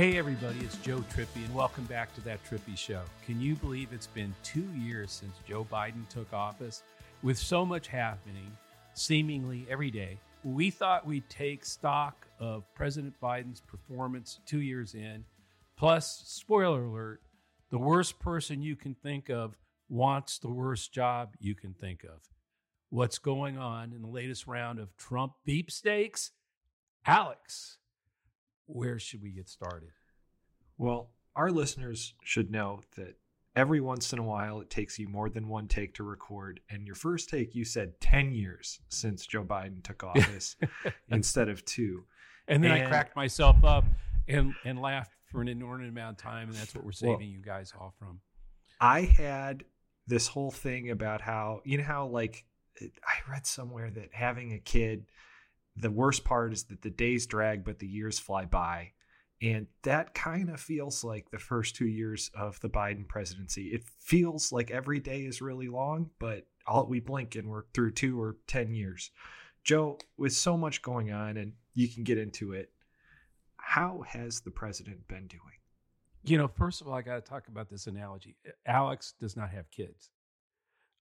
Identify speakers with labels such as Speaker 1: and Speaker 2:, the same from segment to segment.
Speaker 1: Hey, everybody, it's Joe Trippi, and welcome back to That Trippi Show. Can you believe it's been two years since Joe Biden took office? With so much happening seemingly every day, we thought we'd take stock of President Biden's performance two years in. Plus, spoiler alert, the worst person you can think of wants the worst job you can think of. What's going on in the latest round of Trump veepstakes? Alex, where should we get started?
Speaker 2: Well, our listeners should know that every once in a while it takes you more than one take to record. And your first take, you said 10 years since Joe Biden took office instead of two.
Speaker 1: And then and, I cracked myself up and, and laughed for an inordinate amount of time. And that's what we're saving well, you guys all from.
Speaker 2: I had this whole thing about how, you know, how like I read somewhere that having a kid the worst part is that the days drag, but the years fly by. And that kind of feels like the first two years of the Biden presidency. It feels like every day is really long, but all we blink and we're through two or 10 years. Joe, with so much going on, and you can get into it, how has the president been doing?
Speaker 1: You know, first of all, I got to talk about this analogy. Alex does not have kids.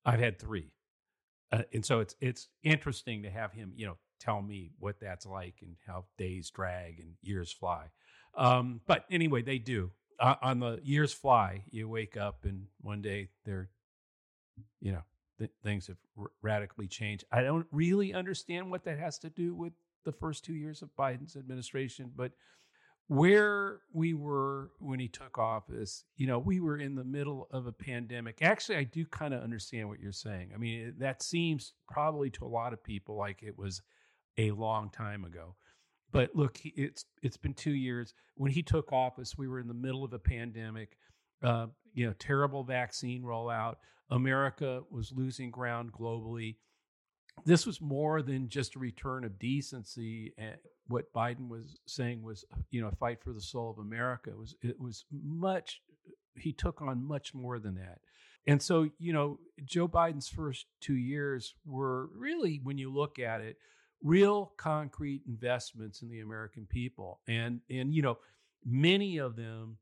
Speaker 1: I've had three. Uh, and so it's it's interesting to have him, you know, tell me what that's like and how days drag and years fly. Um, but anyway, they do. Uh, on the years fly, you wake up and one day they're, you know, th- things have r- radically changed. I don't really understand what that has to do with the first two years of Biden's administration, but where we were when he took office, you know, we were in the middle of a pandemic. Actually, I do kind of understand what you're saying. I mean, that seems probably to a lot of people like it was a long time ago. But look, it's it's been two years. When he took office, we were in the middle of a pandemic. Uh, you know, terrible vaccine rollout. America was losing ground globally. This was more than just a return of decency. And what Biden was saying was, you know, a fight for the soul of America. It was it was much. He took on much more than that. And so, you know, Joe Biden's first two years were really, when you look at it, real concrete investments in the American people. And and you know, many of them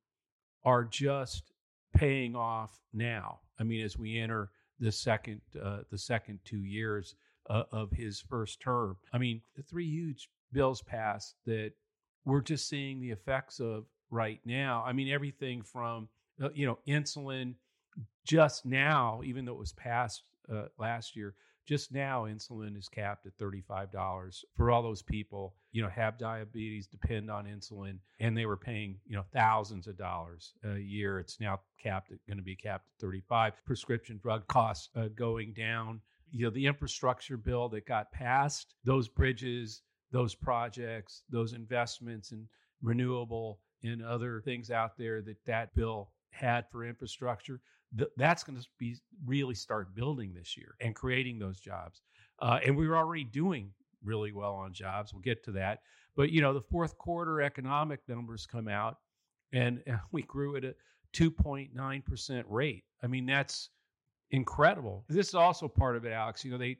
Speaker 1: are just paying off now. I mean, as we enter the second uh, the second two years uh, of his first term. I mean, the three huge bills passed that we're just seeing the effects of right now. I mean, everything from uh, you know insulin just now, even though it was passed uh, last year, just now, insulin is capped at $35 for all those people, you know, have diabetes, depend on insulin, and they were paying, you know, thousands of dollars a year. It's now capped going to be capped at 35. Prescription drug costs uh, going down. You know, the infrastructure bill that got passed, those bridges, those projects, those investments in renewable and other things out there that that bill had for infrastructure th- that's going to be really start building this year and creating those jobs. Uh, and we were already doing really well on jobs. We'll get to that. But you know, the fourth quarter economic numbers come out, and we grew at a 2.9 percent rate. I mean, that's incredible. This is also part of it, Alex. You know, they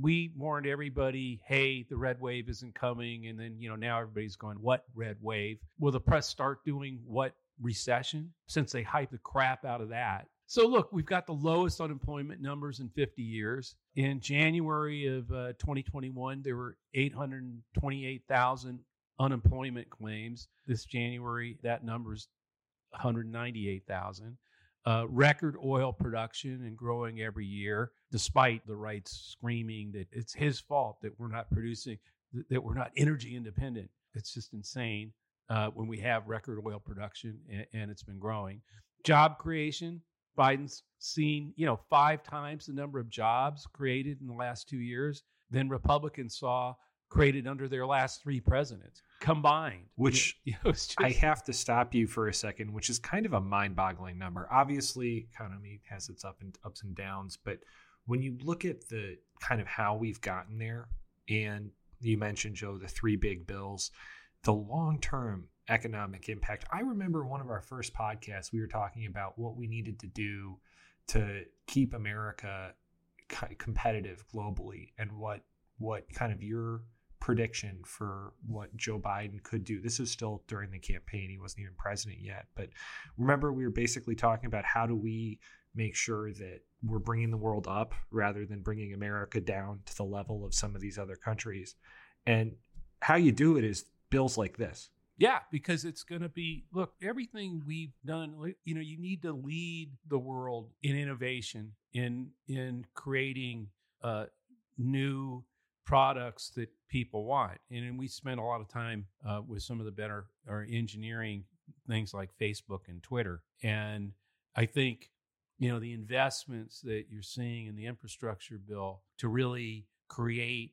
Speaker 1: we warned everybody, hey, the red wave isn't coming, and then you know now everybody's going, what red wave? Will the press start doing what recession since they hyped the crap out of that? So, look, we've got the lowest unemployment numbers in 50 years. In January of uh, 2021, there were 828,000 unemployment claims. This January, that number is 198,000. Uh, record oil production and growing every year, despite the right's screaming that it's his fault that we're not producing, that we're not energy independent. It's just insane uh, when we have record oil production and, and it's been growing. Job creation, Biden's seen, you know, five times the number of jobs created in the last two years than Republicans saw created under their last three presidents combined.
Speaker 2: Which
Speaker 1: you know, just,
Speaker 2: I have to stop you for a second, which is kind of a mind-boggling number. Obviously, economy has its up and ups and downs, but when you look at the kind of how we've gotten there, and you mentioned Joe the three big bills, the long-term economic impact. I remember one of our first podcasts we were talking about what we needed to do to keep America competitive globally and what what kind of your prediction for what Joe Biden could do. This was still during the campaign. He wasn't even president yet. But remember, we were basically talking about how do we make sure that we're bringing the world up rather than bringing America down to the level of some of these other countries. And how you do it is bills like this.
Speaker 1: Yeah, because it's going to be look, everything we've done, you know, you need to lead the world in innovation, in in creating uh, new products that people want. And, and we spend a lot of time uh, with some of the better or engineering things like Facebook and Twitter. And I think, you know, the investments that you're seeing in the infrastructure bill to really create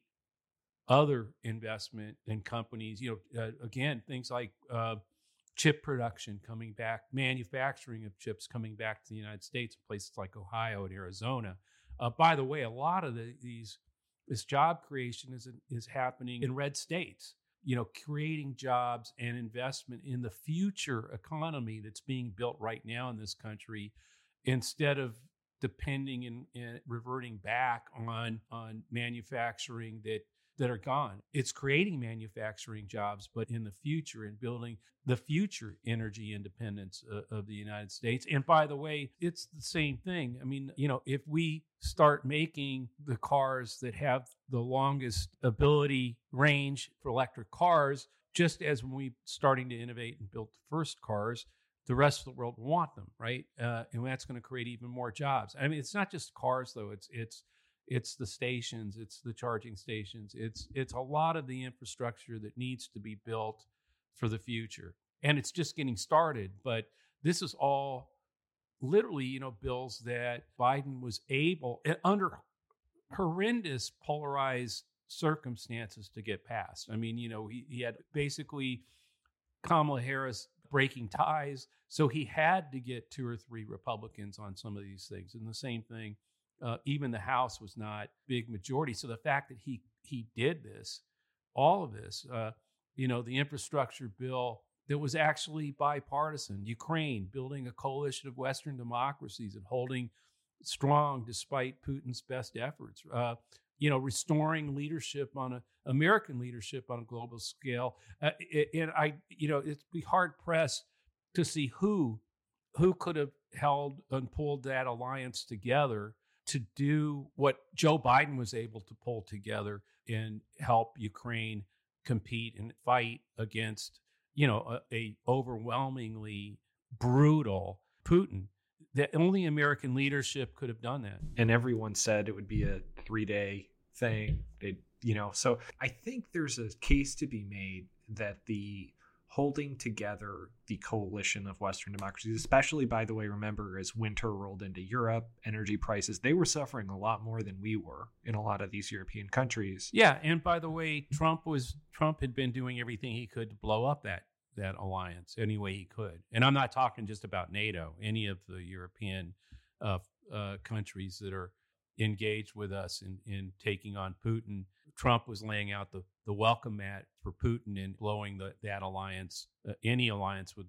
Speaker 1: other investment in companies, you know, uh, again, things like uh, chip production coming back, manufacturing of chips coming back to the United States, places like Ohio and Arizona. Uh, by the way, a lot of the, these this job creation is is happening in red states you know creating jobs and investment in the future economy that's being built right now in this country instead of depending and, and reverting back on on manufacturing that that are gone. It's creating manufacturing jobs, but in the future and building the future energy independence uh, of the United States. And by the way, it's the same thing. I mean, you know, if we start making the cars that have the longest ability range for electric cars, just as when we starting to innovate and build the first cars, the rest of the world want them, right? Uh, and that's going to create even more jobs. I mean, it's not just cars though; it's it's it's the stations it's the charging stations it's it's a lot of the infrastructure that needs to be built for the future and it's just getting started but this is all literally you know bills that biden was able under horrendous polarized circumstances to get passed. I mean you know he, he had basically kamala harris breaking ties so he had to get two or three republicans on some of these things and the same thing uh, even the House was not big majority. So the fact that he he did this, all of this, uh, you know, the infrastructure bill that was actually bipartisan, Ukraine building a coalition of Western democracies and holding strong despite Putin's best efforts. Uh, you know, restoring leadership on a American leadership on a global scale, uh, and I, you know, it'd be hard pressed to see who who could have held and pulled that alliance together to do what Joe Biden was able to pull together and help Ukraine compete and fight against, you know, a, a overwhelmingly brutal Putin. That only American leadership could have done that.
Speaker 2: And everyone said it would be a three day thing. They, you know, so I think there's a case to be made that the holding together the coalition of Western democracies, especially, by the way, remember, as winter rolled into Europe, energy prices, they were suffering a lot more than we were in a lot of these European countries.
Speaker 1: Yeah. And by the way, Trump was, Trump had been doing everything he could to blow up that. That alliance any way he could, and I'm not talking just about NATO. Any of the European uh, uh, countries that are engaged with us in, in taking on Putin. Trump was laying out the, the welcome mat for Putin and blowing the, that alliance, uh, any alliance with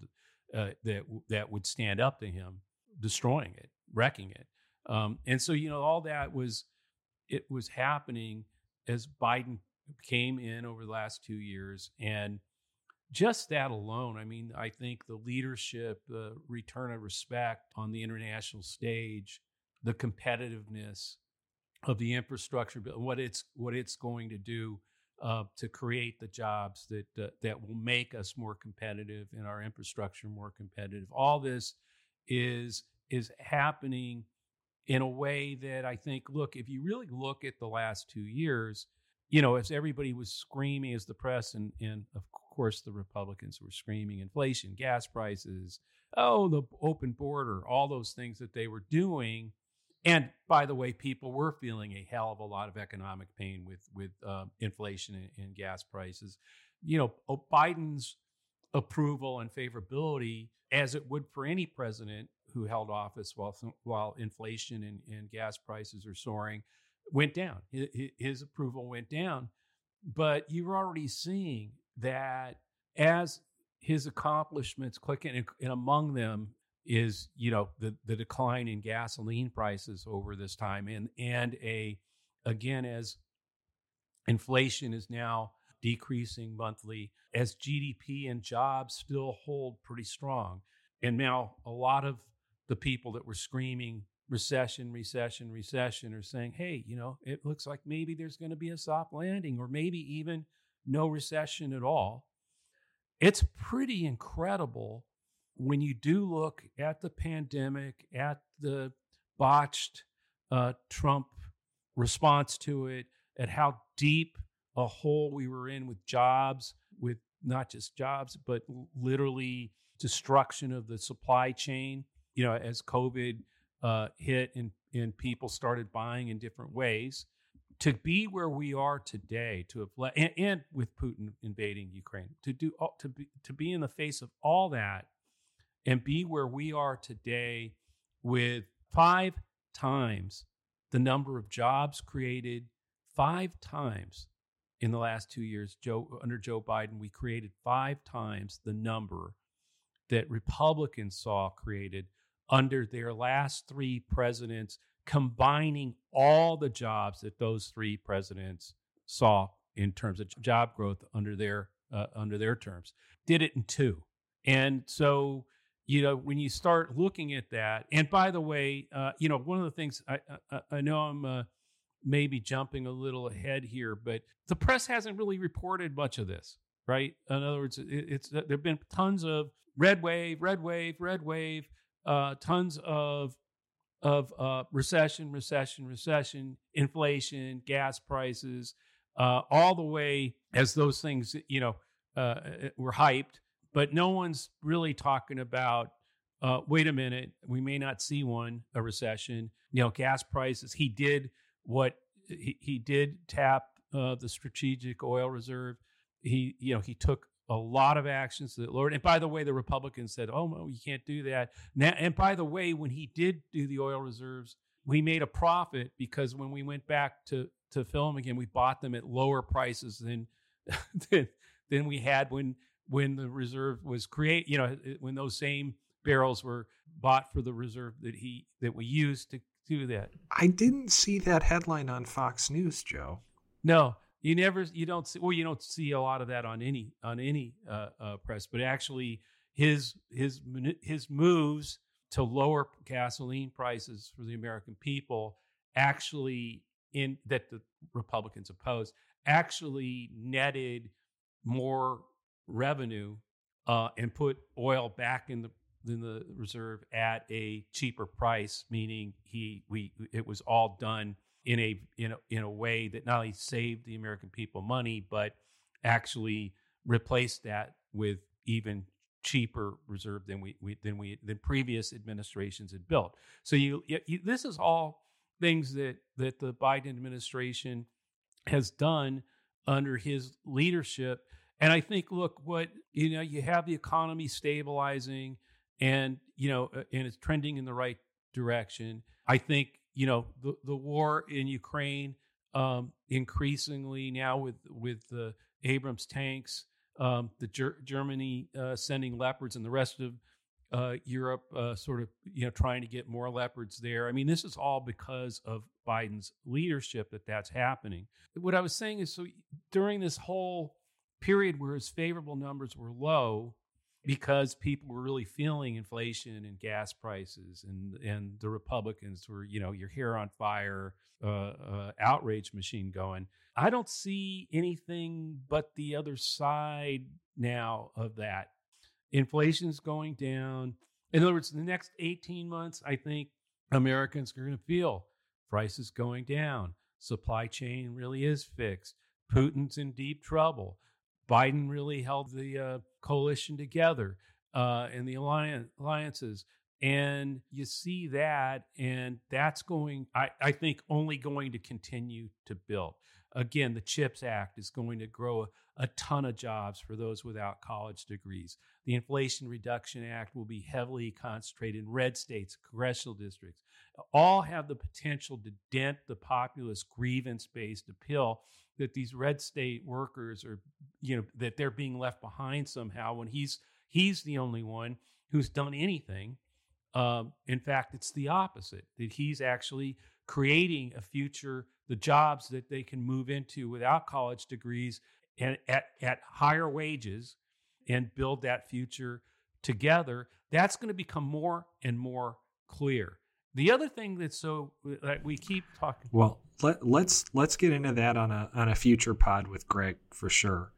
Speaker 1: uh, that that would stand up to him, destroying it, wrecking it. Um, and so you know all that was it was happening as Biden came in over the last two years, and just that alone, I mean, I think the leadership, the return of respect on the international stage, the competitiveness of the infrastructure what it's what it's going to do uh, to create the jobs that uh, that will make us more competitive and our infrastructure more competitive. All this is is happening in a way that I think. Look, if you really look at the last two years, you know, as everybody was screaming, as the press and and of course the Republicans were screaming, inflation, gas prices, oh, the open border, all those things that they were doing. And by the way, people were feeling a hell of a lot of economic pain with with uh, inflation and, and gas prices. You know, Biden's approval and favorability, as it would for any president who held office while while inflation and, and gas prices are soaring, went down. His, his approval went down, but you're already seeing that as his accomplishments clicking, and, and among them is you know the the decline in gasoline prices over this time, and and a again as inflation is now decreasing monthly, as GDP and jobs still hold pretty strong, and now a lot of the people that were screaming recession, recession, recession are saying, hey, you know, it looks like maybe there's going to be a soft landing or maybe even no recession at all. It's pretty incredible when you do look at the pandemic, at the botched uh, Trump response to it, at how deep a hole we were in with jobs, with not just jobs, but literally destruction of the supply chain. You know, as COVID uh, hit and, and people started buying in different ways to be where we are today, to have let, and, and, with Putin invading Ukraine, to do to be to be in the face of all that, and be where we are today, with five times the number of jobs created, five times in the last two years. Joe under Joe Biden, we created five times the number that Republicans saw created under their last three presidents combining all the jobs that those three presidents saw in terms of job growth under their uh, under their terms did it in two and so you know when you start looking at that and by the way uh, you know one of the things i i, I know i'm uh, maybe jumping a little ahead here but the press hasn't really reported much of this right in other words it, it's there have been tons of red wave red wave red wave uh, tons of of uh, recession, recession, recession, inflation, gas prices, uh, all the way as those things, you know, uh, uh, were hyped. But no one's really talking about. Uh, wait a minute, we may not see one a recession. You know, gas prices. He did what he, he did tap uh, the strategic oil reserve. He, you know, he took a lot of actions that lowered. And by the way, the Republicans said, "Oh no, you can't do that." Now, and by the way, when he did do the oil reserves, we made a profit because when we went back to to film again, we bought them at lower prices than than, than we had when when the reserve was created, You know, when those same barrels were bought for the reserve that he that we used to do that.
Speaker 2: I didn't see that headline on Fox News, Joe.
Speaker 1: No, you never, you don't see, well, you don't see a lot of that on any on any uh, uh, press, but actually, his his his moves to lower gasoline prices for the American people actually in that the Republicans opposed actually netted more revenue uh, and put oil back in the in the reserve at a cheaper price, meaning he we it was all done in a in a, in a way that not only saved the American people money, but actually replaced that with even cheaper reserve than we, we than we than previous administrations had built. So you, you this is all things that that the Biden administration has done under his leadership. And I think, look, what you know, you have the economy stabilizing, and you know, uh, and it's trending in the right direction. I think you know the the war in Ukraine um, increasingly now with with the Abrams tanks, um, the Ger- Germany uh, sending leopards, and the rest of uh, Europe uh, sort of you know trying to get more leopards there. I mean, this is all because of Biden's leadership that that's happening. What I was saying is, so during this whole period where his favorable numbers were low, because people were really feeling inflation and gas prices and and the republicans were you know your hair on fire uh, uh, outrage machine going. I don't see anything but the other side now of that. Inflation is going down. In other words in the next 18 months i think americans are going to feel prices going down. Supply chain really is fixed. Putin's in deep trouble Biden really held the uh, coalition together. uh, and the alliance, alliances. And you see that, and that's going, I, I think, only going to continue to build. Again, the CHIPS Act is going to grow a, a ton of jobs for those without college degrees. The Inflation Reduction Act will be heavily concentrated in red states, congressional districts. All have the potential to dent the populist grievance based appeal that these red state workers are, you know, that they're being left behind somehow when he's he's the only one who's done anything. Um, in fact, it's the opposite that he's actually creating a future, the jobs that they can move into without college degrees and at, at higher wages and build that future together. That's going to become more and more clear. The other thing that's so that we keep talking.
Speaker 2: Well, let, let's let's get into that on a on a future pod with Greg for sure.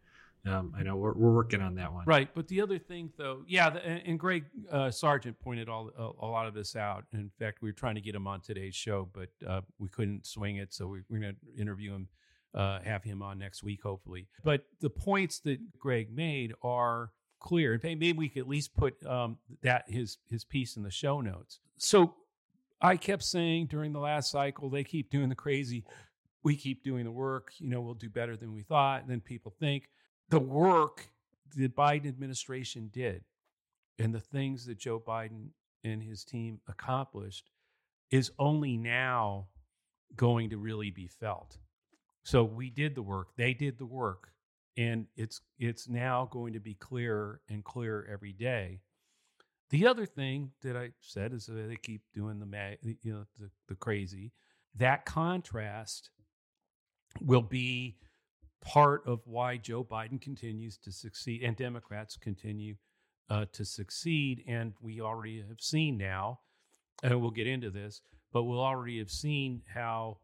Speaker 2: Um, I know we're, we're working on that one.
Speaker 1: Right, but the other thing, though, yeah, the, and Greg uh, Sargent pointed all a, a, lot of this out. In fact, we were trying to get him on today's show, but uh, we couldn't swing it, so we, are going to interview him, uh, have him on next week, hopefully. But the points that Greg made are clear. Fact, maybe we could at least put um, that his his piece in the show notes. So I kept saying during the last cycle, they keep doing the crazy. We keep doing the work. You know, we'll do better than we thought. And then people think the work the Biden administration did and the things that Joe Biden and his team accomplished is only now going to really be felt. So we did the work, they did the work, and it's it's now going to be clearer and clearer every day. The other thing that I said is that they keep doing the you know the, the crazy. That contrast will be part of why Joe Biden continues to succeed and Democrats continue uh, to succeed. And we already have seen now, and we'll get into this, but we'll already have seen how,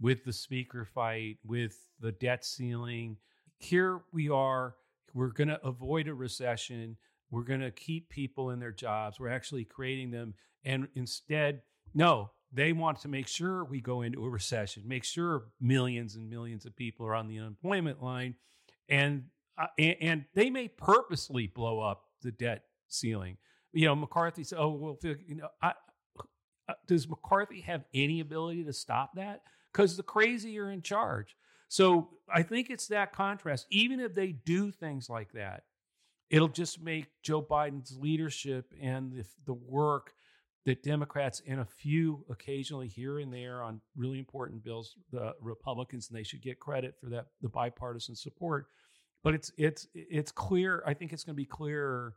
Speaker 1: with the speaker fight, with the debt ceiling, here we are. We're going to avoid a recession. We're going to keep people in their jobs. We're actually creating them. And instead, no, they want to make sure we go into a recession, make sure millions and millions of people are on the unemployment line, and uh, and, and, they may purposely blow up the debt ceiling. You know, McCarthy said, "Oh, well, you know, I, uh, does McCarthy have any ability to stop that? Because the crazy are in charge." So I think it's that contrast. Even if they do things like that, it'll just make Joe Biden's leadership and the, the work that Democrats and a few occasionally here and there on really important bills, the Republicans, and they should get credit for that, the bipartisan support. But it's it's it's clear. I think it's going to be clearer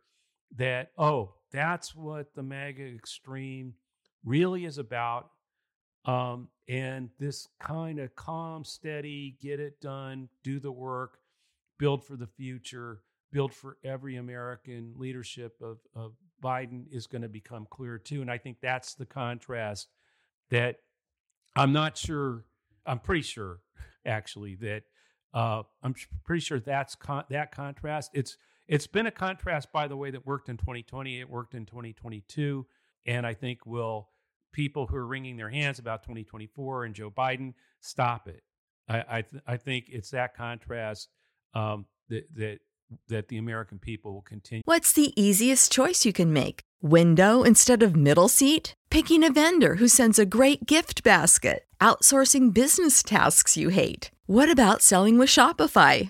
Speaker 1: that oh, that's what the MAGA extreme really is about. Um, and this kind of calm, steady, get it done, do the work, build for the future, build for every American leadership of, of Biden is going to become clear too. And I think that's the contrast that I'm not sure, I'm pretty sure actually that uh, I'm pretty sure that's con- that contrast. It's it's been a contrast, by the way, that worked in 2020. It worked in 2022, and I think will people who are wringing their hands about 2024 and Joe Biden stop it. I I, th- I think it's that contrast um, that that that the American people will continue.
Speaker 3: What's the easiest choice you can make? Window instead of middle seat? Picking a vendor who sends a great gift basket? Outsourcing business tasks you hate? What about selling with Shopify?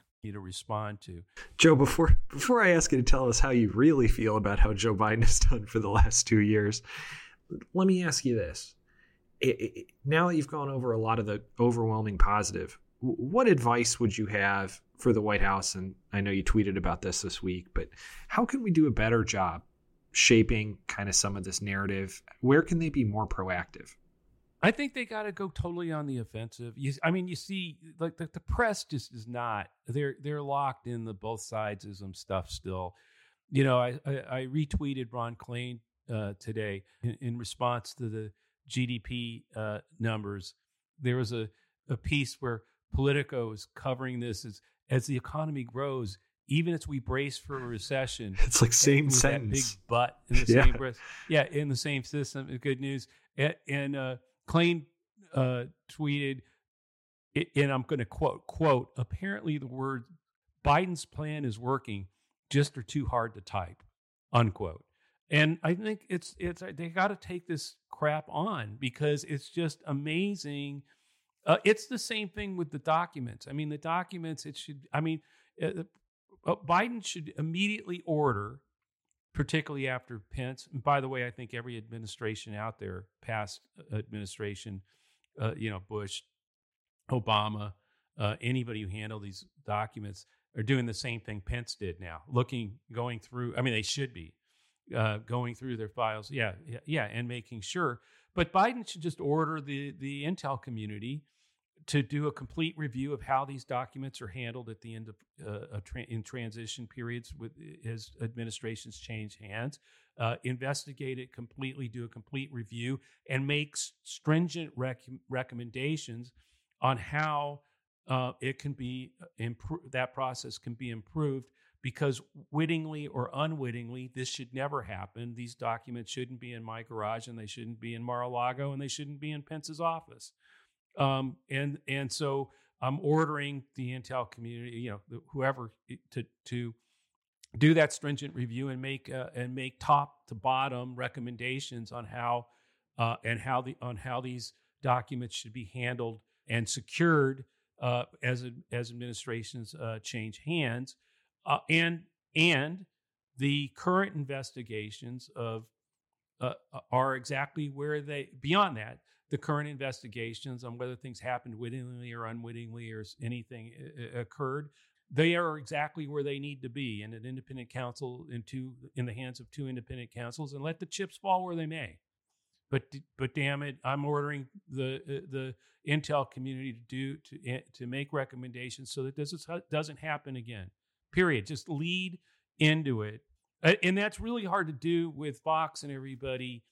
Speaker 1: you to respond to.
Speaker 2: Joe, before before I ask you to tell us how you really feel about how Joe Biden has done for the last two years, let me ask you this: it, it, now that you've gone over a lot of the overwhelming positive, what advice would you have for the White House? And I know you tweeted about this this week, but how can we do a better job shaping kind of some of this narrative? Where can they be more proactive?
Speaker 1: I think they got to go totally on the offensive. You, I mean, you see, like the, the, press just is not. They're they're locked in the both sidesism stuff still. You know, I I, I retweeted Ron Klain uh, today in, in, response to the GDP uh, numbers. There was a a piece where Politico is covering this as as the economy grows, even as we brace for a recession.
Speaker 2: It's like same sentence.
Speaker 1: big butt in the yeah. same breath. Yeah, in the same system. Good news. And, and uh, Klain uh, tweeted, and I'm going to quote quote. Apparently, the word Biden's plan is working, just are too hard to type. Unquote. And I think it's it's they got to take this crap on because it's just amazing uh, it's the same thing with the documents. I mean, the documents, it should, I mean, uh, uh, Biden should immediately order, particularly after Pence. And by the way, I think every administration out there, past uh, administration, uh, you know, Bush, Obama, uh, anybody who handled these documents are doing the same thing Pence did now, looking, going through, I mean, they should be going through their files. Yeah, yeah, yeah, and making sure. But Biden should just order the the intel community to do a complete review of how these documents are handled at the end of uh, tra- in transition periods with as administrations change hands uh, investigate it completely do a complete review and make stringent rec- recommendations on how uh, it can be uh, improved that process can be improved because wittingly or unwittingly this should never happen. These documents shouldn't be in my garage and they shouldn't be in mar-a-lago and they shouldn't be in pence's office um, and and so I'm ordering the Intel community, you know, whoever to to do that stringent review and make uh, and make top to bottom recommendations on how uh, and how the on how these documents should be handled and secured uh, as as administrations uh, change hands, uh, and and the current investigations of uh, are exactly where they beyond that the current investigations on whether things happened wittingly or unwittingly or anything uh, uh, occurred they are exactly where they need to be in an independent counsel in two in the hands of two independent counsels and let the chips fall where they may. But but damn it i'm ordering the uh, the intel community to do to to make recommendations so that this doesn't happen again period. Just lead into it. And that's really hard to do with fox and everybody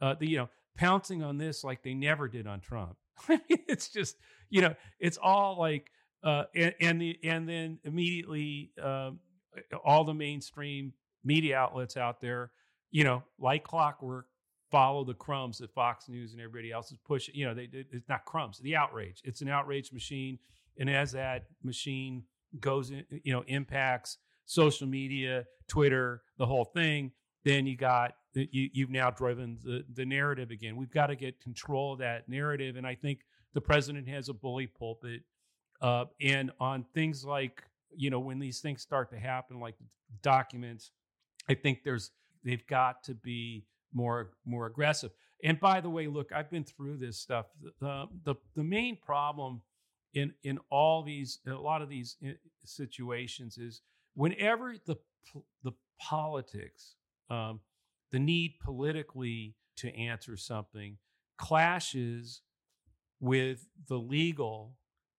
Speaker 1: uh, the, you know pouncing on this like they never did on Trump. It's just you know, it's all like uh, and, and the and then immediately um, all the mainstream media outlets out there, you know, like clockwork, follow the crumbs that Fox News and everybody else is pushing. You know, they, it's not crumbs, the outrage. It's an outrage machine, and as that machine goes, in, you know, impacts social media, Twitter, the whole thing, then you got you, you've now driven the, the narrative again. We've got to get control of that narrative. And I think the president has a bully pulpit. Uh, and on things like, you know, when these things start to happen, like documents, I think there's, they've got to be more, more aggressive. And by the way, look, I've been through this stuff. The, the, the main problem in, in all these, in a lot of these eh, situations is whenever the, the politics, um, the need politically to answer something clashes with the legal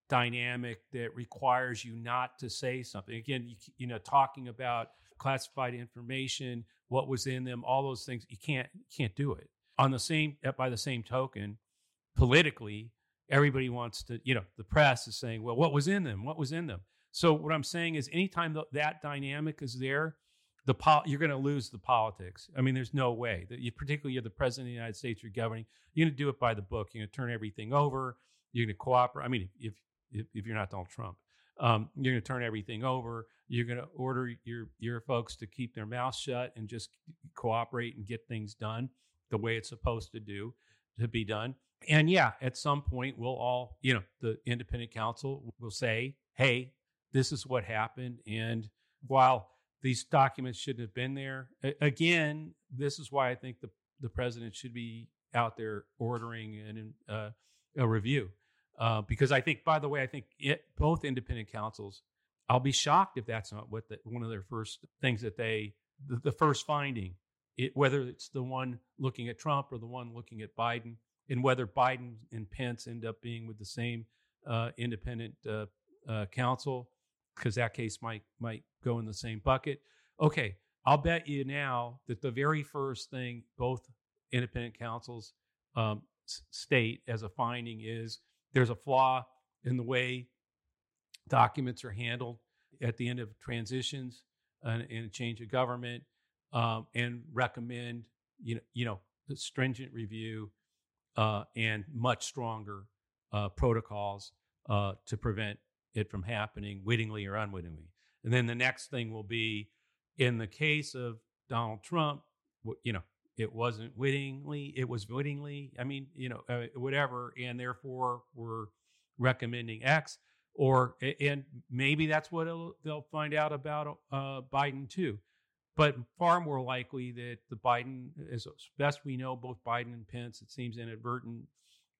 Speaker 1: dynamic that requires you not to say something. Again, you, you, know, talking about classified information, what was in them, all those things, you can't can't do it. On the same uh, by the same token, politically, everybody wants to, you know, the press is saying, well, what was in them? What was in them? So what I'm saying is anytime that dynamic is there, the pol- you're going to lose the politics. I mean, there's no way that you, particularly you're the president of the United States, you're governing. You're going to do it by the book. You're going to turn everything over. You're going to cooperate. I mean, if if, if you're not Donald Trump, um, you're going to turn everything over. You're going to order your your folks to keep their mouths shut and just cooperate and get things done the way it's supposed to do to be done. And yeah, at some point, we'll all, you know, the independent counsel will say, "Hey, this is what happened," and while these documents shouldn't have been there. A- again, this is why I think the the president should be out there ordering an, uh, a review uh, because I think, by the way, I think it, both independent counsels. I'll be shocked if that's not what the, one of their first things that they the, the first finding, it, whether it's the one looking at Trump or the one looking at Biden, and whether Biden and Pence end up being with the same uh, independent uh, uh, counsel, because that case might might go in the same bucket. Okay, I'll bet you now that the very first thing both independent counsels um, state as a finding is there's a flaw in the way documents are handled at the end of transitions and, and a change of government, um, and recommend you know you know stringent review uh, and much stronger uh, protocols uh, to prevent it from happening wittingly or unwittingly. And then the next thing will be in the case of Donald Trump, you know, it wasn't wittingly, it was wittingly. I mean, you know, uh, whatever, and therefore we're recommending X. Or and maybe that's what they'll find out about uh, Biden too, but far more likely that the Biden, as best we know, both Biden and Pence, it seems inadvertent.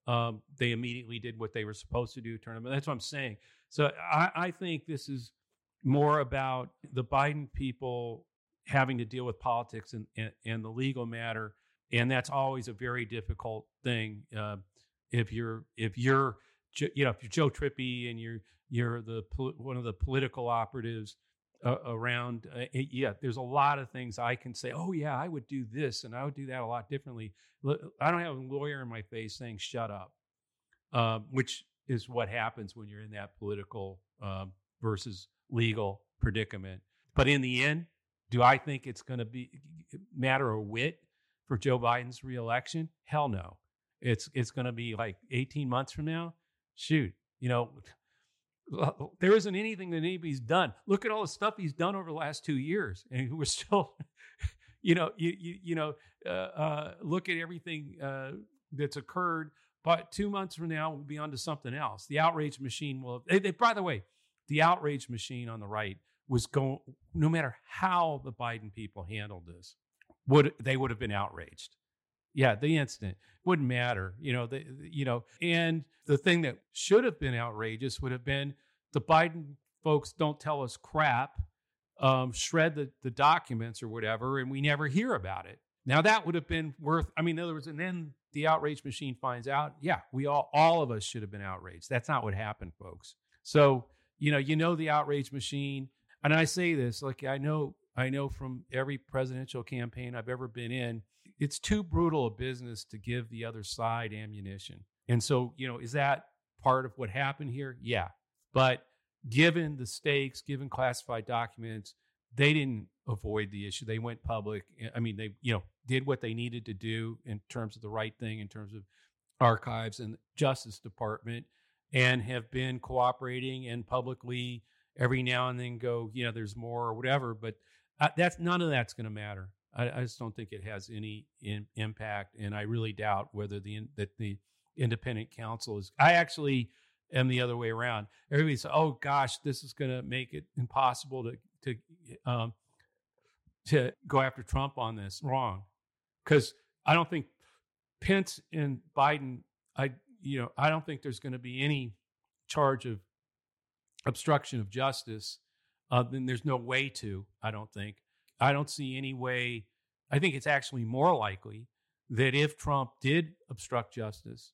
Speaker 1: Um, they immediately did what they were supposed to do, turn them. That's what I'm saying. So I, I think this is more about the Biden people having to deal with politics and, and, and the legal matter, and that's always a very difficult thing. Uh, if you're if you're you know if you're Joe Trippi and you're you're the one of the political operatives uh, around, uh, yeah, there's a lot of things I can say. Oh yeah, I would do this and I would do that a lot differently. I don't have a lawyer in my face saying shut up, um, which is what happens when you're in that political um, versus legal predicament. But in the end, do I think it's going to be matter of wit for Joe Biden's reelection? Hell no. It's it's going to be like 18 months from now. Shoot, you know, there isn't anything that anybody's done. Look at all the stuff he's done over the last two years, and we're still, you know, you you, you know, uh, uh, look at everything uh, that's occurred. But two months from now, we'll be on to something else. The outrage machine will. They, they, by the way, the outrage machine on the right was going no matter how the Biden people handled this, would they would have been outraged. Yeah, the incident wouldn't matter, you know. The, you know, and the thing that should have been outrageous would have been the Biden folks don't tell us crap, um, shred the, the documents or whatever, and we never hear about it. Now that would have been worth. I mean, in other words, and then the outrage machine finds out. Yeah, we all all of us should have been outraged. That's not what happened, folks. So you know, you know the outrage machine. And I say this, like I know, I know from every presidential campaign I've ever been in, it's too brutal a business to give the other side ammunition. And so, you know, is that part of what happened here? Yeah. But given the stakes, given classified documents, they didn't avoid the issue. They went public. I mean, they, you know, did what they needed to do in terms of the right thing, in terms of archives and Justice Department and have been cooperating and publicly every now and then go, you know, there's more or whatever. But uh, that's none of that's going to matter. I, I, just don't think it has any in, impact, and I really doubt whether the that the independent counsel is. I actually am the other way around. Everybody says, "Oh gosh, this is going to make it impossible to to um, to go after Trump on this." Wrong, because I don't think Pence and Biden. I you know, I don't think there's going to be any charge of obstruction of justice. Uh, then there's no way to. I don't think. I don't see any way. I think it's actually more likely that if Trump did obstruct justice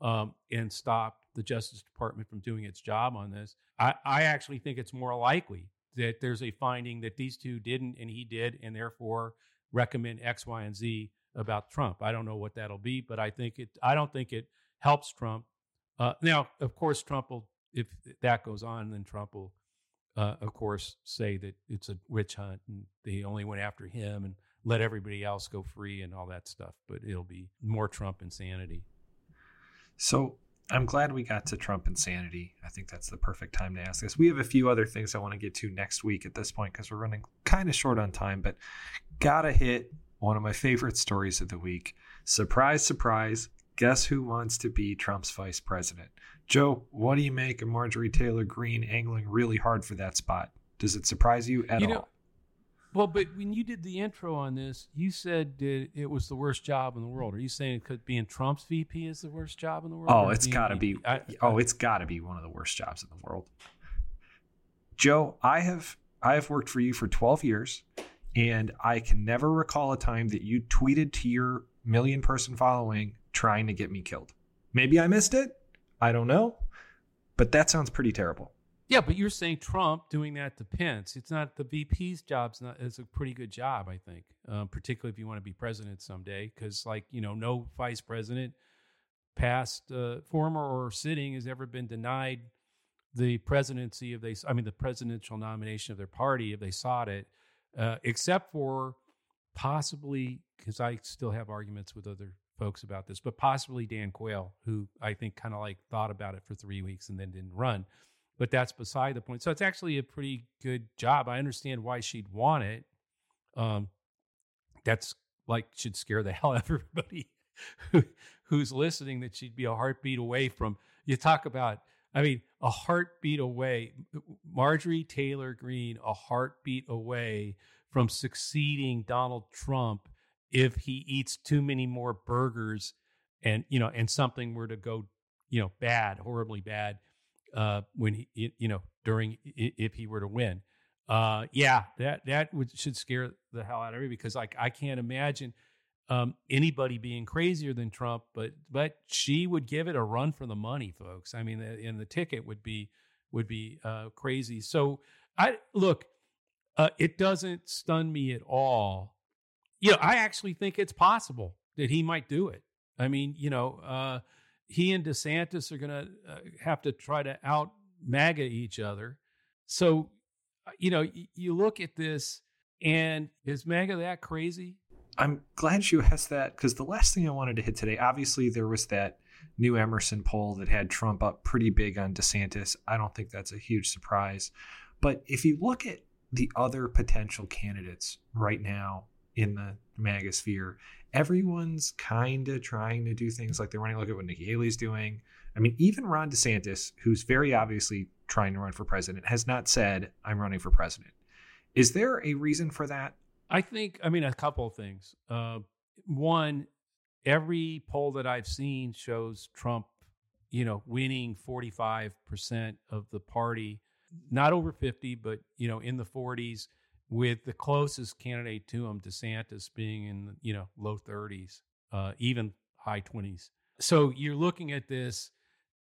Speaker 1: um, and stop the Justice Department from doing its job on this, I, I actually think it's more likely that there's a finding that these two didn't and he did, and therefore recommend X, Y, and Z about Trump. I don't know what that'll be, but I think it. I don't think it helps Trump. Uh, now, of course, Trump will, if that goes on, then Trump will, uh, of course, say that it's a witch hunt and they only went after him and let everybody else go free and all that stuff. But it'll be more Trump insanity.
Speaker 2: So I'm glad we got to Trump insanity. I think that's the perfect time to ask this. We have a few other things I want to get to next week at this point because we're running kind of short on time, but gotta hit one of my favorite stories of the week. Surprise, surprise, Guess who wants to be Trump's vice president? Joe, what do you make of Marjorie Taylor Greene angling really hard for that spot? Does it surprise you at you know, all?
Speaker 1: Well, but when you did the intro on this, you said that it was the worst job in the world. Are you saying it could being Trump's VP is the worst job in the world?
Speaker 2: Oh, it's got to be.
Speaker 1: I-
Speaker 2: oh, it's got to be one of the worst jobs in the world. Joe, I have I have worked for you for 12 years, and I can never recall a time that you tweeted to your million person following trying to get me killed. Maybe I missed it. I don't know, but that sounds pretty terrible.
Speaker 1: Yeah, but you're saying Trump doing that to Pence. It's not the VP's job's not. It's a pretty good job, I think, um, particularly if you want to be president someday. Because, like you know, no vice president, past, uh, former, or sitting, has ever been denied the presidency if they. I mean, the presidential nomination of their party if they sought it, uh, except for possibly because I still have arguments with other folks about this, but possibly Dan Quayle, who I think kind of like thought about it for three weeks and then didn't run but that's beside the point. So it's actually a pretty good job. I understand why she'd want it. Um, that's like should scare the hell out of everybody who, who's listening. That she'd be a heartbeat away from. You talk about, I mean, a heartbeat away. Marjorie Taylor Greene, a heartbeat away from succeeding Donald Trump if he eats too many more burgers, and you know, and something were to go, you know, bad, horribly bad uh, when he, you know, during if he were to win. Uh, yeah, that that would should scare the hell out of me because like I can't imagine um, anybody being crazier than Trump, but but she would give it a run for the money, folks. I mean, and the ticket would be would be uh, crazy. So I look, uh, it doesn't stun me at all. You know, I actually think it's possible that he might do it. I mean, you know, uh, he and DeSantis are going to uh, have to try to out MAGA each other. So, uh, you know, y- you look at this, and is MAGA that crazy?
Speaker 2: I'm glad you asked that because the last thing I wanted to hit today, obviously, there was that new Emerson poll that had Trump up pretty big on DeSantis. I don't think that's a huge surprise. But if you look at the other potential candidates right now in the MAGA sphere, everyone's kind of trying to do things like they're running. Look at what Nikki Haley's doing. I mean, even Ron DeSantis, who's very obviously trying to run for president, has not said, I'm running for president. Is there a reason for that?
Speaker 1: I think, I mean, a couple of things. Uh, one, every poll that I've seen shows Trump, you know, winning 45% of the party, not over 50, but, you know, in the 40s, with the closest candidate to him, DeSantis, being in, you know, low 30s, uh, even high 20s. So you're looking at this,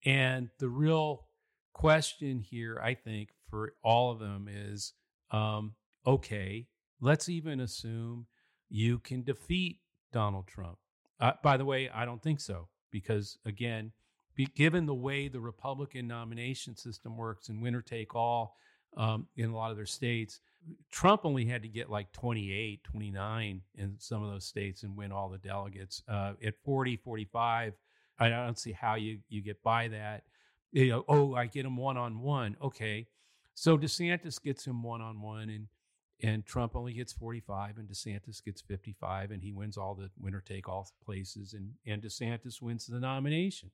Speaker 1: and the real question here, I think, for all of them is um, okay, let's even assume you can defeat Donald Trump. Uh, by the way, I don't think so because again, be, given the way the Republican nomination system works and winner take all um, in a lot of their states, Trump only had to get like 28, 29 in some of those states and win all the delegates. Uh, at 40, 45, I don't see how you, you get by that. You know, oh, I get him one on one. Okay. So DeSantis gets him one on one and and Trump only gets 45 and DeSantis gets 55 and he wins all the winner take all places and and DeSantis wins the nomination.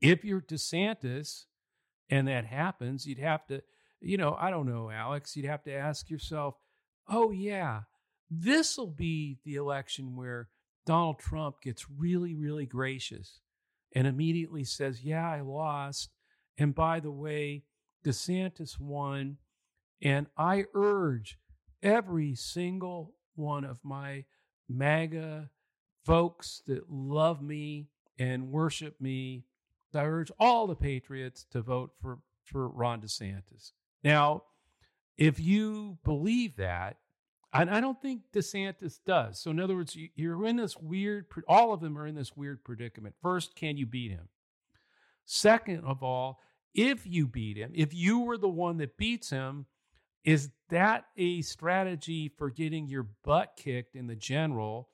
Speaker 1: If you're DeSantis and that happens, you'd have to, you know, I don't know, Alex, you'd have to ask yourself, "Oh yeah, this will be the election where Donald Trump gets really really gracious and immediately says, "Yeah, I lost." And by the way, DeSantis won and I urge every single one of my MAGA folks that love me and worship me. I urge all the patriots to vote for, for Ron DeSantis. Now, if you believe that, and I don't think DeSantis does. So, in other words, you- you're in this weird, all of them are in this weird predicament. First, can you beat him? Second of all, if you beat him, if you were the one that beats him, is that a strategy for getting your butt kicked in the general?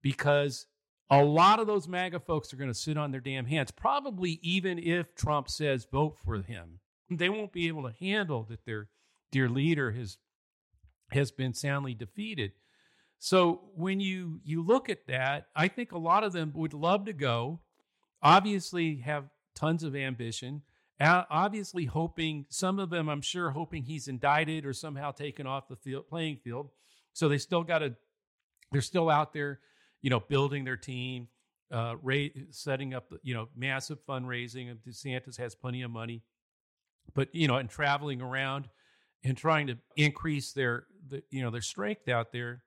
Speaker 1: Because a lot of those MAGA folks are going to sit on their damn hands, probably even if Trump says vote for him. They won't be able to handle that their dear leader has has been soundly defeated. So when you you look at that, I think a lot of them would love to go. Obviously, have tons of ambition. Obviously, hoping some of them, I'm sure, hoping he's indicted or somehow taken off the field, playing field. So they still got to, they're still out there, you know, building their team, uh, ra- setting up, you know, massive fundraising. DeSantis has plenty of money, but you know, and traveling around and trying to increase their, the, you know, their strength out there.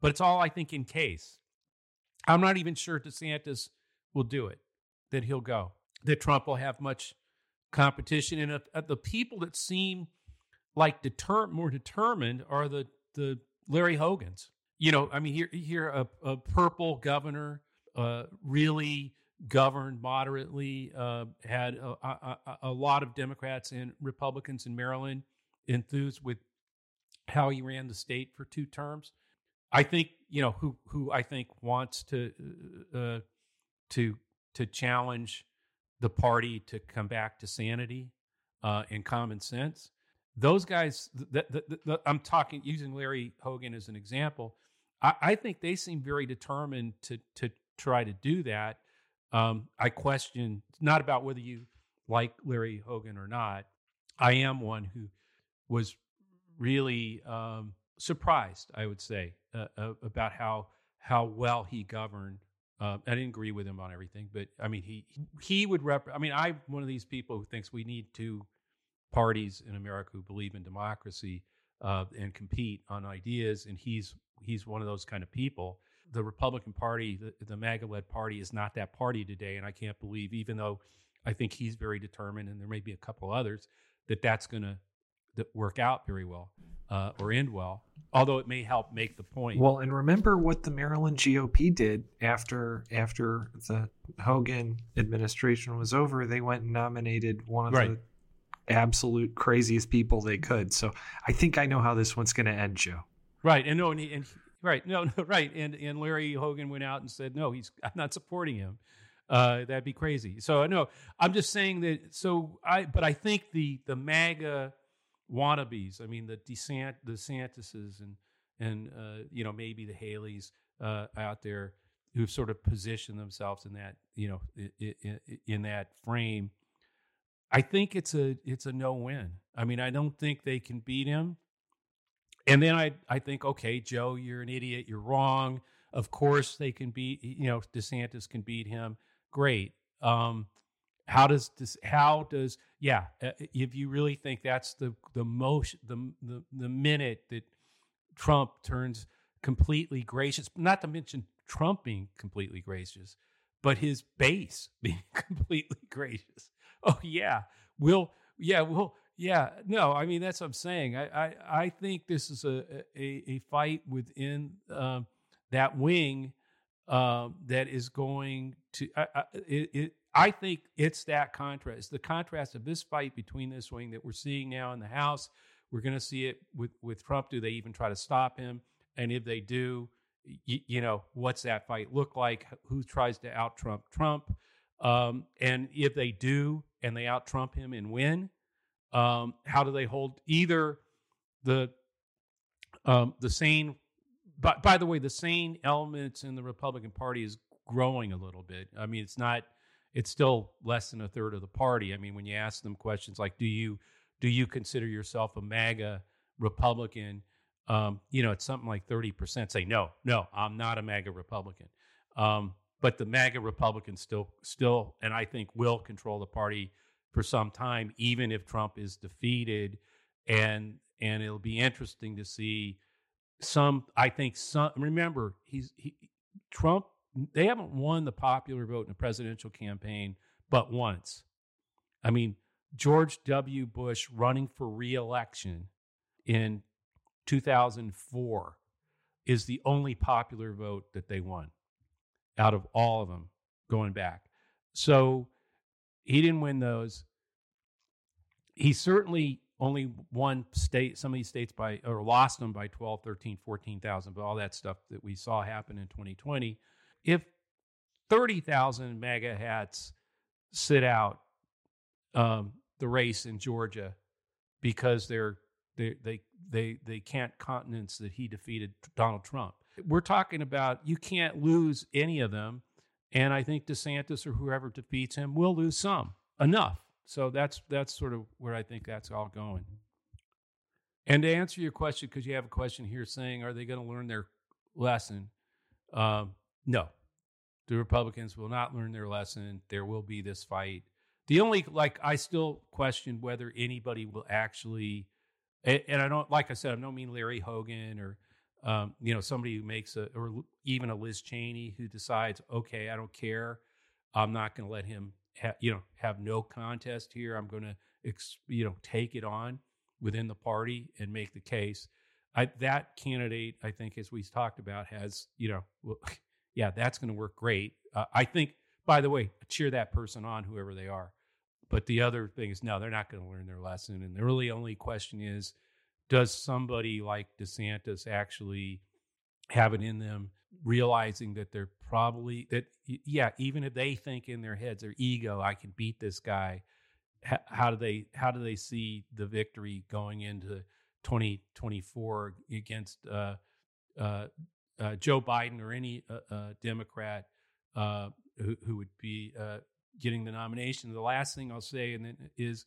Speaker 1: But it's all, I think, in case. I'm not even sure DeSantis will do it, that he'll go, that Trump will have much competition. And uh, the people that seem like deter- more determined are the the Larry Hogans. You know, I mean, here here a, a purple governor, uh, really governed moderately, uh, had a, a, a, lot of Democrats and Republicans in Maryland enthused with how he ran the state for two terms. I think you know who who I think wants to uh, uh to to challenge the party to come back to sanity uh, and common sense those guys that, i'm talking using larry hogan as an example I, I, think they seem very determined to to try to do that um, i question not about whether you like larry hogan or not i am one who was really um, surprised i would say uh, uh, about how how well he governed uh, I didn't agree with him on everything, but I mean, he he would rep. I mean, I'm one of these people who thinks we need two parties in America who believe in democracy uh, and compete on ideas, and he's he's one of those kind of people. The Republican Party, the, the MAGA-led party, is not that party today, and I can't believe, even though I think he's very determined, and there may be a couple others, that that's going to work out very well uh, or end well. Although it may help make the point.
Speaker 2: Well, and remember what the Maryland GOP did after after the Hogan administration was over. They went and nominated one of right. the absolute craziest people they could. So I think I know how this one's going to end, Joe.
Speaker 1: Right, and no, and, and right, no, no, right, and and Larry Hogan went out and said, no, he's I'm not supporting him. Uh, that'd be crazy. So no, I'm just saying that. So I, but I think the the MAGA wannabes. I mean, the DeSant, the DeSantises and and uh, you know maybe the Haleys uh, out there who've sort of positioned themselves in that you know in, in that frame I think it's a it's a no win. I mean, I don't think they can beat him. And then I I think, okay, Joe, you're an idiot. You're wrong. Of course they can beat. You know, DeSantis can beat him. Great. Um, how does this? How does? Yeah, uh, if you really think that's the the most the the the minute that Trump turns completely gracious, not to mention Trump being completely gracious, but his base being completely gracious oh yeah, we'll yeah we'll yeah no. I mean that's what I'm saying. I I, I think this is a a, a fight within um, that wing um, that is going to. I, I, it, it, I think it's that contrast. It's the contrast of this fight between this wing that we're seeing now in the House. We're going to see it with with Trump. Do they even try to stop him? And if they do, you, you know, what's that fight look like? Who tries to out Trump Trump? Um, and if they do, and they out Trump him and win, um, how do they hold either the um, the sane? By, by the way, the sane elements in the Republican Party is growing a little bit. I mean, it's not. It's still less than a third of the party. I mean, when you ask them questions like, "Do you do you consider yourself a MAGA Republican?" Um, you know, it's something like thirty percent say, "No, no, I'm not a MAGA Republican." Um, but the MAGA Republicans still still and I think will control the party for some time, even if Trump is defeated. And and it'll be interesting to see some. I think some. Remember, he's he, Trump. They haven't won the popular vote in a presidential campaign, but once. I mean, George W. Bush running for reelection in 2004 is the only popular vote that they won out of all of them going back. So he didn't win those. He certainly only won state some of these states by or lost them by 12, 13, 14,000, but all that stuff that we saw happen in 2020. If 30,000 MAGA hats sit out um, the race in Georgia because they're they they they they can't countenance that he defeated Donald Trump we're talking about you can't lose any of them. And I think DeSantis or whoever defeats him will lose some enough. So that's that's sort of where I think that's all going. And to answer your question, because you have a question here saying, are they going to learn their lesson? Um, no, the Republicans will not learn their lesson. There will be this fight. The only, like, I still question whether anybody will actually, and, and I don't, like I said, I don't mean Larry Hogan or, um, you know, somebody who makes a, or even a Liz Cheney who decides, okay, I don't care. I'm not going to let him, ha- you know, have no contest here. I'm going to, ex- you know, take it on within the party and make the case. I, that candidate, I think, as we talked about, has you know, well, yeah, that's going to work great. Uh, I think, by the way, cheer that person on, whoever they are. But the other thing is, no, they're not going to learn their lesson. And the really only question is, does somebody like DeSantis actually have it in them, realizing that they're probably that, yeah, even if they think in their heads, their ego, I can beat this guy. How do they how do they see the victory going into 2024 against uh, uh, uh, Joe Biden or any uh, uh, Democrat uh, who, who, would be getting the nomination. The last thing I'll say and then is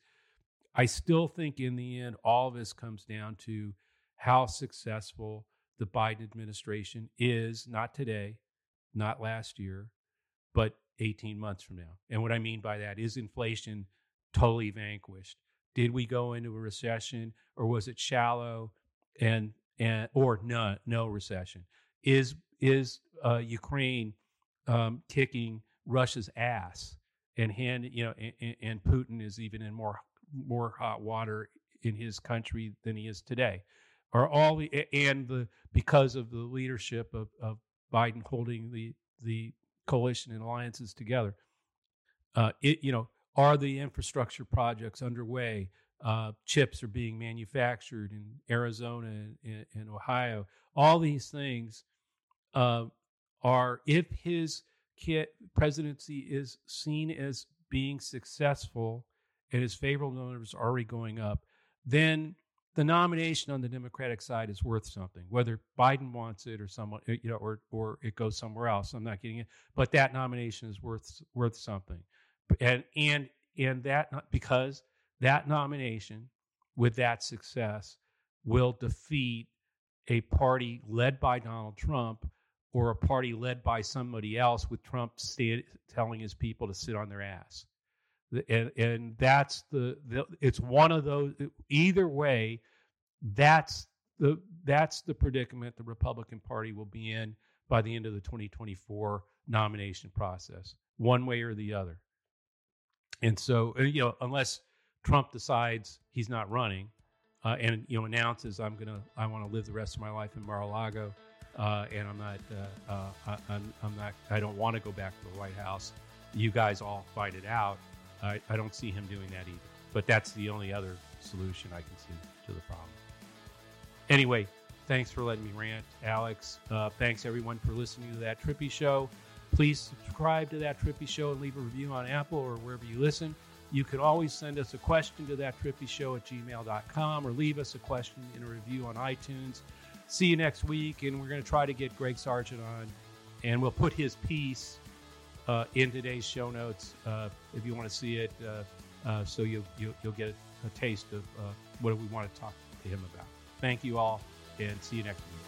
Speaker 1: I still think in the end, all of this comes down to how successful the Biden administration is, not today, not last year, but 18 months from now. And what I mean by that is inflation totally vanquished? Did we go into a recession or was it shallow and and or no no recession? Is is uh, Ukraine um, kicking Russia's ass and hand you know and, and Putin is even in more more hot water in his country than he is today? Are all the and the because of the leadership of, of Biden holding the the coalition and alliances together, uh, it you know are the infrastructure projects underway? Uh, chips are being manufactured in Arizona and, and Ohio. All these things uh, are, if his presidency is seen as being successful and his favorable numbers are already going up, then the nomination on the Democratic side is worth something. Whether Biden wants it or someone, you know, or or it goes somewhere else, I'm not getting it. But that nomination is worth worth something and and and that because that nomination with that success will defeat a party led by Donald Trump or a party led by somebody else with Trump telling his people to sit on their ass. And, and that's the, the it's one of those either way that's the that's the predicament the Republican Party will be in by the end of the 2024 nomination process one way or the other and so, uh, you know, unless Trump decides he's not running uh, and, you know, announces I'm to, I want to live the rest of my life in Mar-a-Lago uh, and I'm not, uh, uh I, am I'm not, I don't want to go back to the White House. You guys all fight it out. I, I don't see him doing that either. But that's the only other solution I can see to the problem. Anyway, thanks for letting me rant, Alex. Uh, thanks everyone for listening to that Trippi show. Please subscribe to that Trippi Show and leave a review on Apple or wherever you listen. You can always send us a question to that Trippi Show at gmail.com or leave us a question in a review on iTunes. See you next week, and we're going to try to get Greg Sargent on, and we'll put his piece uh, in today's show notes uh, if you want to see it, uh, uh so you'll, you'll, you'll, get a taste of what we want to talk to him about. Thank you all, and see you next week.